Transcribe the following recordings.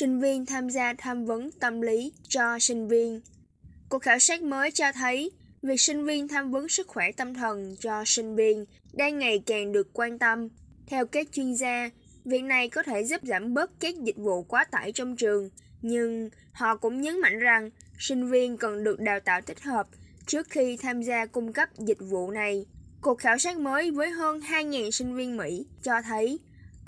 sinh viên tham gia tham vấn tâm lý cho sinh viên. Cuộc khảo sát mới cho thấy việc sinh viên tham vấn sức khỏe tâm thần cho sinh viên đang ngày càng được quan tâm. Theo các chuyên gia, việc này có thể giúp giảm bớt các dịch vụ quá tải trong trường, nhưng họ cũng nhấn mạnh rằng sinh viên cần được đào tạo thích hợp trước khi tham gia cung cấp dịch vụ này. Cuộc khảo sát mới với hơn 2.000 sinh viên Mỹ cho thấy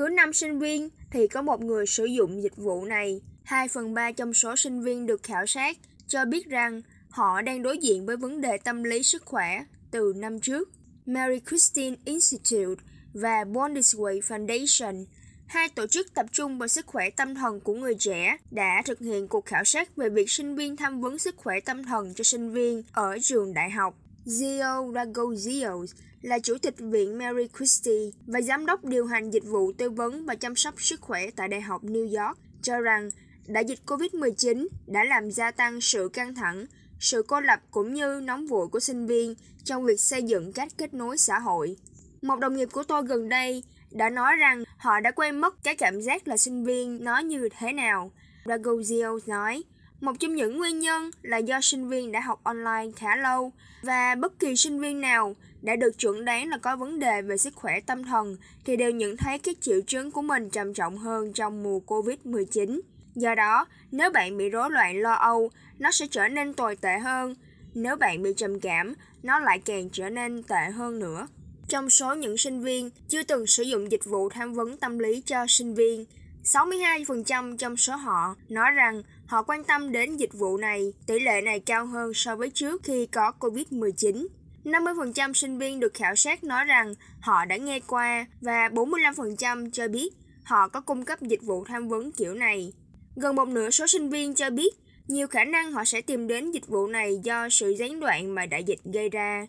cứ 5 sinh viên thì có một người sử dụng dịch vụ này. 2 phần 3 trong số sinh viên được khảo sát cho biết rằng họ đang đối diện với vấn đề tâm lý sức khỏe từ năm trước. Mary Christine Institute và Bondisway Foundation, hai tổ chức tập trung vào sức khỏe tâm thần của người trẻ, đã thực hiện cuộc khảo sát về việc sinh viên tham vấn sức khỏe tâm thần cho sinh viên ở trường đại học. Gio Ragozio là chủ tịch viện Mary Christie và giám đốc điều hành dịch vụ tư vấn và chăm sóc sức khỏe tại Đại học New York, cho rằng đại dịch COVID-19 đã làm gia tăng sự căng thẳng, sự cô lập cũng như nóng vội của sinh viên trong việc xây dựng các kết nối xã hội. Một đồng nghiệp của tôi gần đây đã nói rằng họ đã quên mất cái cảm giác là sinh viên nói như thế nào. Ragozio nói, một trong những nguyên nhân là do sinh viên đã học online khá lâu và bất kỳ sinh viên nào đã được chuẩn đoán là có vấn đề về sức khỏe tâm thần thì đều nhận thấy các triệu chứng của mình trầm trọng hơn trong mùa Covid-19. Do đó, nếu bạn bị rối loạn lo âu, nó sẽ trở nên tồi tệ hơn. Nếu bạn bị trầm cảm, nó lại càng trở nên tệ hơn nữa. Trong số những sinh viên chưa từng sử dụng dịch vụ tham vấn tâm lý cho sinh viên, 62% trong số họ nói rằng họ quan tâm đến dịch vụ này. Tỷ lệ này cao hơn so với trước khi có COVID-19. 50% sinh viên được khảo sát nói rằng họ đã nghe qua và 45% cho biết họ có cung cấp dịch vụ tham vấn kiểu này. Gần một nửa số sinh viên cho biết nhiều khả năng họ sẽ tìm đến dịch vụ này do sự gián đoạn mà đại dịch gây ra.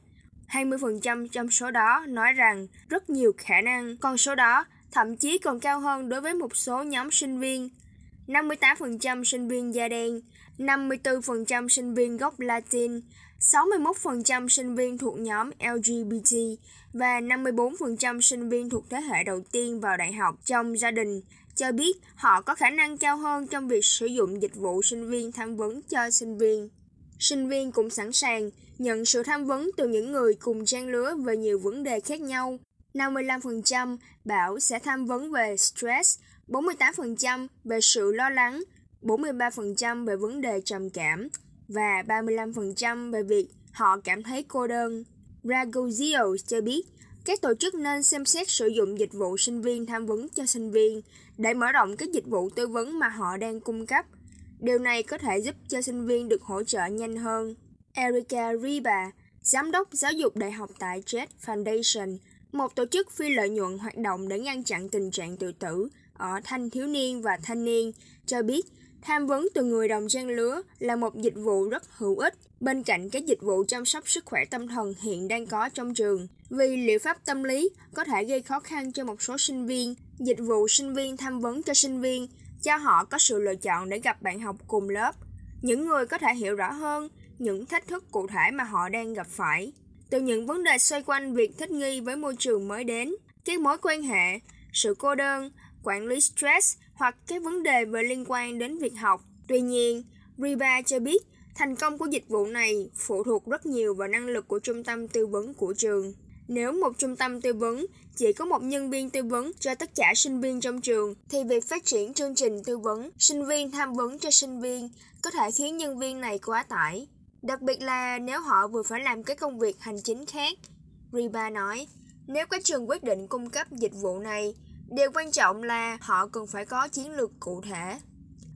20% trong số đó nói rằng rất nhiều khả năng, con số đó thậm chí còn cao hơn đối với một số nhóm sinh viên. 58% sinh viên da đen, 54% sinh viên gốc Latin, 61% sinh viên thuộc nhóm LGBT và 54% sinh viên thuộc thế hệ đầu tiên vào đại học trong gia đình cho biết họ có khả năng cao hơn trong việc sử dụng dịch vụ sinh viên tham vấn cho sinh viên. Sinh viên cũng sẵn sàng nhận sự tham vấn từ những người cùng trang lứa về nhiều vấn đề khác nhau. 55% bảo sẽ tham vấn về stress, 48% về sự lo lắng, 43% về vấn đề trầm cảm và 35% về việc họ cảm thấy cô đơn. Ragozio cho biết các tổ chức nên xem xét sử dụng dịch vụ sinh viên tham vấn cho sinh viên để mở rộng các dịch vụ tư vấn mà họ đang cung cấp. Điều này có thể giúp cho sinh viên được hỗ trợ nhanh hơn. Erica Riba, giám đốc giáo dục đại học tại Jet Foundation, một tổ chức phi lợi nhuận hoạt động để ngăn chặn tình trạng tự tử ở thanh thiếu niên và thanh niên, cho biết tham vấn từ người đồng trang lứa là một dịch vụ rất hữu ích bên cạnh các dịch vụ chăm sóc sức khỏe tâm thần hiện đang có trong trường. Vì liệu pháp tâm lý có thể gây khó khăn cho một số sinh viên, dịch vụ sinh viên tham vấn cho sinh viên cho họ có sự lựa chọn để gặp bạn học cùng lớp. Những người có thể hiểu rõ hơn những thách thức cụ thể mà họ đang gặp phải. Từ những vấn đề xoay quanh việc thích nghi với môi trường mới đến, các mối quan hệ, sự cô đơn, quản lý stress hoặc các vấn đề về liên quan đến việc học. Tuy nhiên, Riba cho biết thành công của dịch vụ này phụ thuộc rất nhiều vào năng lực của trung tâm tư vấn của trường. Nếu một trung tâm tư vấn chỉ có một nhân viên tư vấn cho tất cả sinh viên trong trường, thì việc phát triển chương trình tư vấn sinh viên tham vấn cho sinh viên có thể khiến nhân viên này quá tải. Đặc biệt là nếu họ vừa phải làm các công việc hành chính khác. Riba nói, nếu các trường quyết định cung cấp dịch vụ này, điều quan trọng là họ cần phải có chiến lược cụ thể.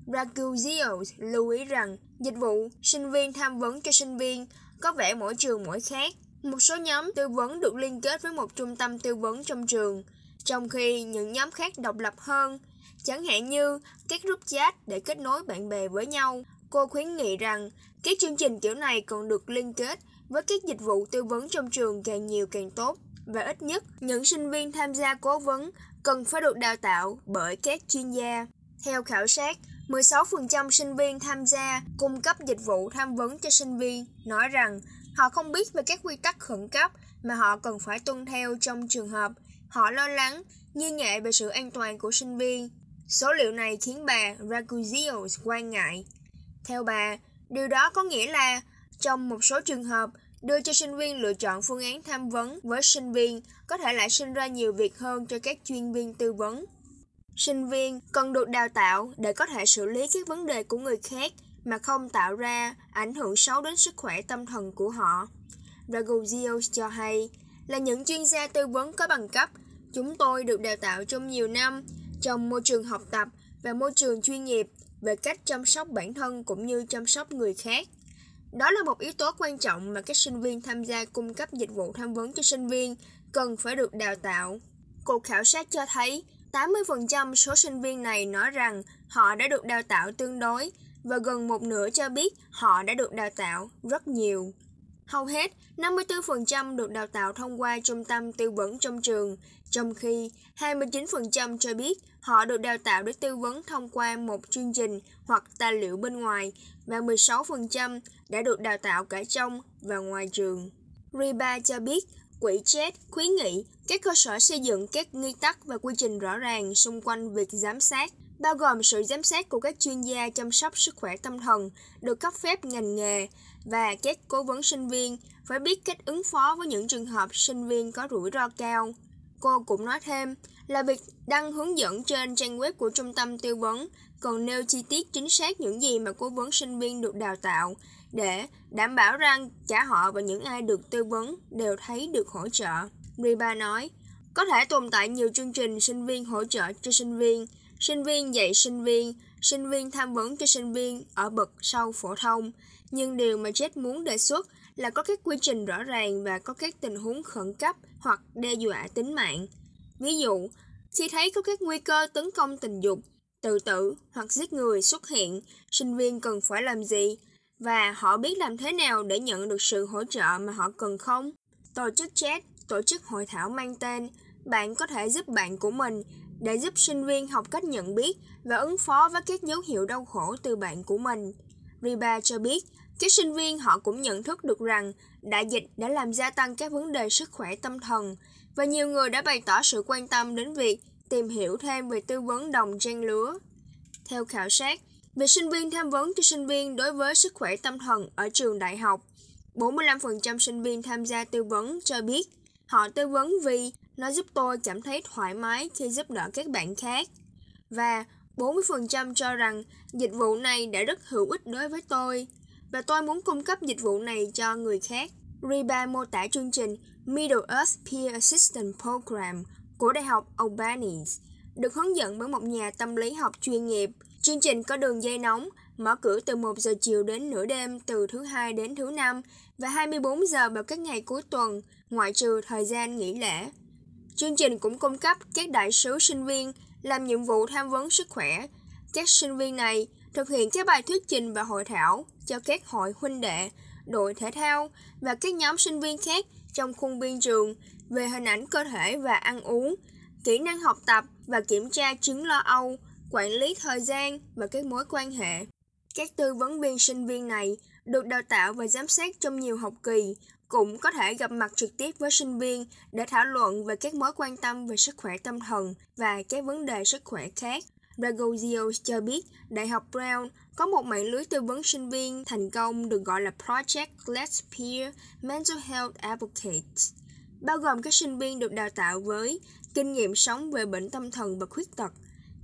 Raguzio lưu ý rằng dịch vụ sinh viên tham vấn cho sinh viên có vẻ mỗi trường mỗi khác một số nhóm tư vấn được liên kết với một trung tâm tư vấn trong trường, trong khi những nhóm khác độc lập hơn, chẳng hạn như các group chat để kết nối bạn bè với nhau. Cô khuyến nghị rằng các chương trình kiểu này còn được liên kết với các dịch vụ tư vấn trong trường càng nhiều càng tốt và ít nhất những sinh viên tham gia cố vấn cần phải được đào tạo bởi các chuyên gia. Theo khảo sát, 16% sinh viên tham gia cung cấp dịch vụ tham vấn cho sinh viên nói rằng Họ không biết về các quy tắc khẩn cấp mà họ cần phải tuân theo trong trường hợp họ lo lắng, nghi ngại về sự an toàn của sinh viên. Số liệu này khiến bà Raguzio quan ngại. Theo bà, điều đó có nghĩa là trong một số trường hợp, đưa cho sinh viên lựa chọn phương án tham vấn với sinh viên có thể lại sinh ra nhiều việc hơn cho các chuyên viên tư vấn. Sinh viên cần được đào tạo để có thể xử lý các vấn đề của người khác mà không tạo ra ảnh hưởng xấu đến sức khỏe tâm thần của họ. Raguzio cho hay là những chuyên gia tư vấn có bằng cấp, chúng tôi được đào tạo trong nhiều năm trong môi trường học tập và môi trường chuyên nghiệp về cách chăm sóc bản thân cũng như chăm sóc người khác. Đó là một yếu tố quan trọng mà các sinh viên tham gia cung cấp dịch vụ tham vấn cho sinh viên cần phải được đào tạo. Cuộc khảo sát cho thấy 80% số sinh viên này nói rằng họ đã được đào tạo tương đối và gần một nửa cho biết họ đã được đào tạo rất nhiều. Hầu hết, 54% được đào tạo thông qua trung tâm tư vấn trong trường, trong khi 29% cho biết họ được đào tạo để tư vấn thông qua một chương trình hoặc tài liệu bên ngoài và 16% đã được đào tạo cả trong và ngoài trường. Riba cho biết Quỹ JET khuyến nghị các cơ sở xây dựng các nguyên tắc và quy trình rõ ràng xung quanh việc giám sát, bao gồm sự giám sát của các chuyên gia chăm sóc sức khỏe tâm thần được cấp phép ngành nghề và các cố vấn sinh viên phải biết cách ứng phó với những trường hợp sinh viên có rủi ro cao. Cô cũng nói thêm là việc đăng hướng dẫn trên trang web của trung tâm tư vấn còn nêu chi tiết chính xác những gì mà cố vấn sinh viên được đào tạo để đảm bảo rằng cả họ và những ai được tư vấn đều thấy được hỗ trợ. Riba nói, có thể tồn tại nhiều chương trình sinh viên hỗ trợ cho sinh viên, sinh viên dạy sinh viên, sinh viên tham vấn cho sinh viên ở bậc sau phổ thông, nhưng điều mà Jet muốn đề xuất là có các quy trình rõ ràng và có các tình huống khẩn cấp hoặc đe dọa tính mạng. Ví dụ, khi thấy có các nguy cơ tấn công tình dục, tự tử hoặc giết người xuất hiện, sinh viên cần phải làm gì và họ biết làm thế nào để nhận được sự hỗ trợ mà họ cần không. Tổ chức chat, tổ chức hội thảo mang tên Bạn có thể giúp bạn của mình để giúp sinh viên học cách nhận biết và ứng phó với các dấu hiệu đau khổ từ bạn của mình. Riba cho biết, các sinh viên họ cũng nhận thức được rằng đại dịch đã làm gia tăng các vấn đề sức khỏe tâm thần và nhiều người đã bày tỏ sự quan tâm đến việc tìm hiểu thêm về tư vấn đồng trang lứa. Theo khảo sát, về sinh viên tham vấn cho sinh viên đối với sức khỏe tâm thần ở trường đại học, 45% sinh viên tham gia tư vấn cho biết họ tư vấn vì nó giúp tôi cảm thấy thoải mái khi giúp đỡ các bạn khác. Và 40% cho rằng dịch vụ này đã rất hữu ích đối với tôi và tôi muốn cung cấp dịch vụ này cho người khác. Riba mô tả chương trình Middle Earth Peer Assistance Program của Đại học Albany được hướng dẫn bởi một nhà tâm lý học chuyên nghiệp. Chương trình có đường dây nóng, mở cửa từ 1 giờ chiều đến nửa đêm từ thứ hai đến thứ năm và 24 giờ vào các ngày cuối tuần, ngoại trừ thời gian nghỉ lễ. Chương trình cũng cung cấp các đại sứ sinh viên làm nhiệm vụ tham vấn sức khỏe. Các sinh viên này thực hiện các bài thuyết trình và hội thảo cho các hội huynh đệ, đội thể thao và các nhóm sinh viên khác trong khuôn viên trường về hình ảnh cơ thể và ăn uống, kỹ năng học tập và kiểm tra chứng lo âu, quản lý thời gian và các mối quan hệ. Các tư vấn viên sinh viên này được đào tạo và giám sát trong nhiều học kỳ, cũng có thể gặp mặt trực tiếp với sinh viên để thảo luận về các mối quan tâm về sức khỏe tâm thần và các vấn đề sức khỏe khác. Ragozio cho biết Đại học Brown có một mạng lưới tư vấn sinh viên thành công được gọi là Project Let's Peer Mental Health Advocates, bao gồm các sinh viên được đào tạo với kinh nghiệm sống về bệnh tâm thần và khuyết tật,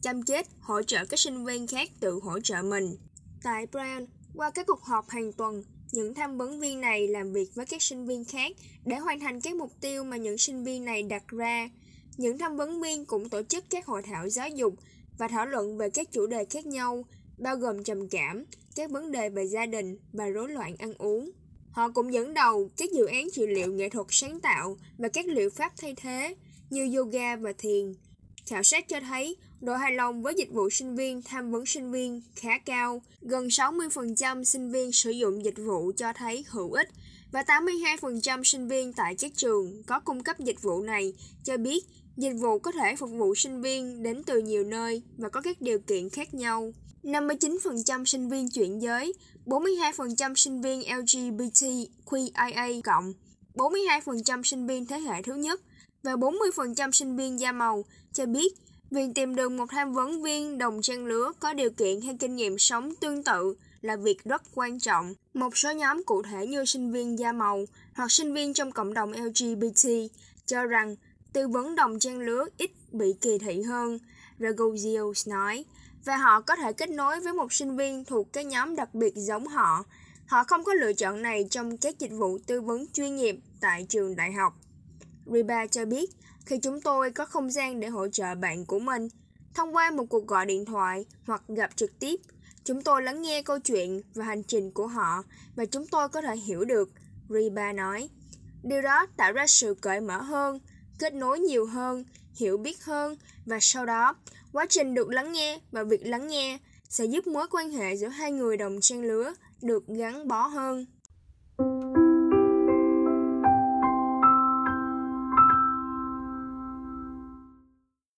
chăm chết hỗ trợ các sinh viên khác tự hỗ trợ mình. Tại Brown, qua các cuộc họp hàng tuần, những tham vấn viên này làm việc với các sinh viên khác để hoàn thành các mục tiêu mà những sinh viên này đặt ra. Những tham vấn viên cũng tổ chức các hội thảo giáo dục và thảo luận về các chủ đề khác nhau, bao gồm trầm cảm, các vấn đề về gia đình và rối loạn ăn uống. Họ cũng dẫn đầu các dự án trị liệu nghệ thuật sáng tạo và các liệu pháp thay thế như yoga và thiền. Khảo sát cho thấy độ hài lòng với dịch vụ sinh viên tham vấn sinh viên khá cao. Gần 60% sinh viên sử dụng dịch vụ cho thấy hữu ích và 82% sinh viên tại các trường có cung cấp dịch vụ này cho biết Dịch vụ có thể phục vụ sinh viên đến từ nhiều nơi và có các điều kiện khác nhau. 59% sinh viên chuyển giới, 42% sinh viên LGBTQIA+, 42% sinh viên thế hệ thứ nhất và 40% sinh viên da màu cho biết Việc tìm được một tham vấn viên đồng trang lứa có điều kiện hay kinh nghiệm sống tương tự là việc rất quan trọng. Một số nhóm cụ thể như sinh viên da màu hoặc sinh viên trong cộng đồng LGBT cho rằng tư vấn đồng trang lứa ít bị kỳ thị hơn, Ragozios nói, và họ có thể kết nối với một sinh viên thuộc cái nhóm đặc biệt giống họ. Họ không có lựa chọn này trong các dịch vụ tư vấn chuyên nghiệp tại trường đại học. Riba cho biết, khi chúng tôi có không gian để hỗ trợ bạn của mình, thông qua một cuộc gọi điện thoại hoặc gặp trực tiếp, chúng tôi lắng nghe câu chuyện và hành trình của họ và chúng tôi có thể hiểu được, Riba nói. Điều đó tạo ra sự cởi mở hơn, kết nối nhiều hơn, hiểu biết hơn và sau đó, quá trình được lắng nghe và việc lắng nghe sẽ giúp mối quan hệ giữa hai người đồng trang lứa được gắn bó hơn.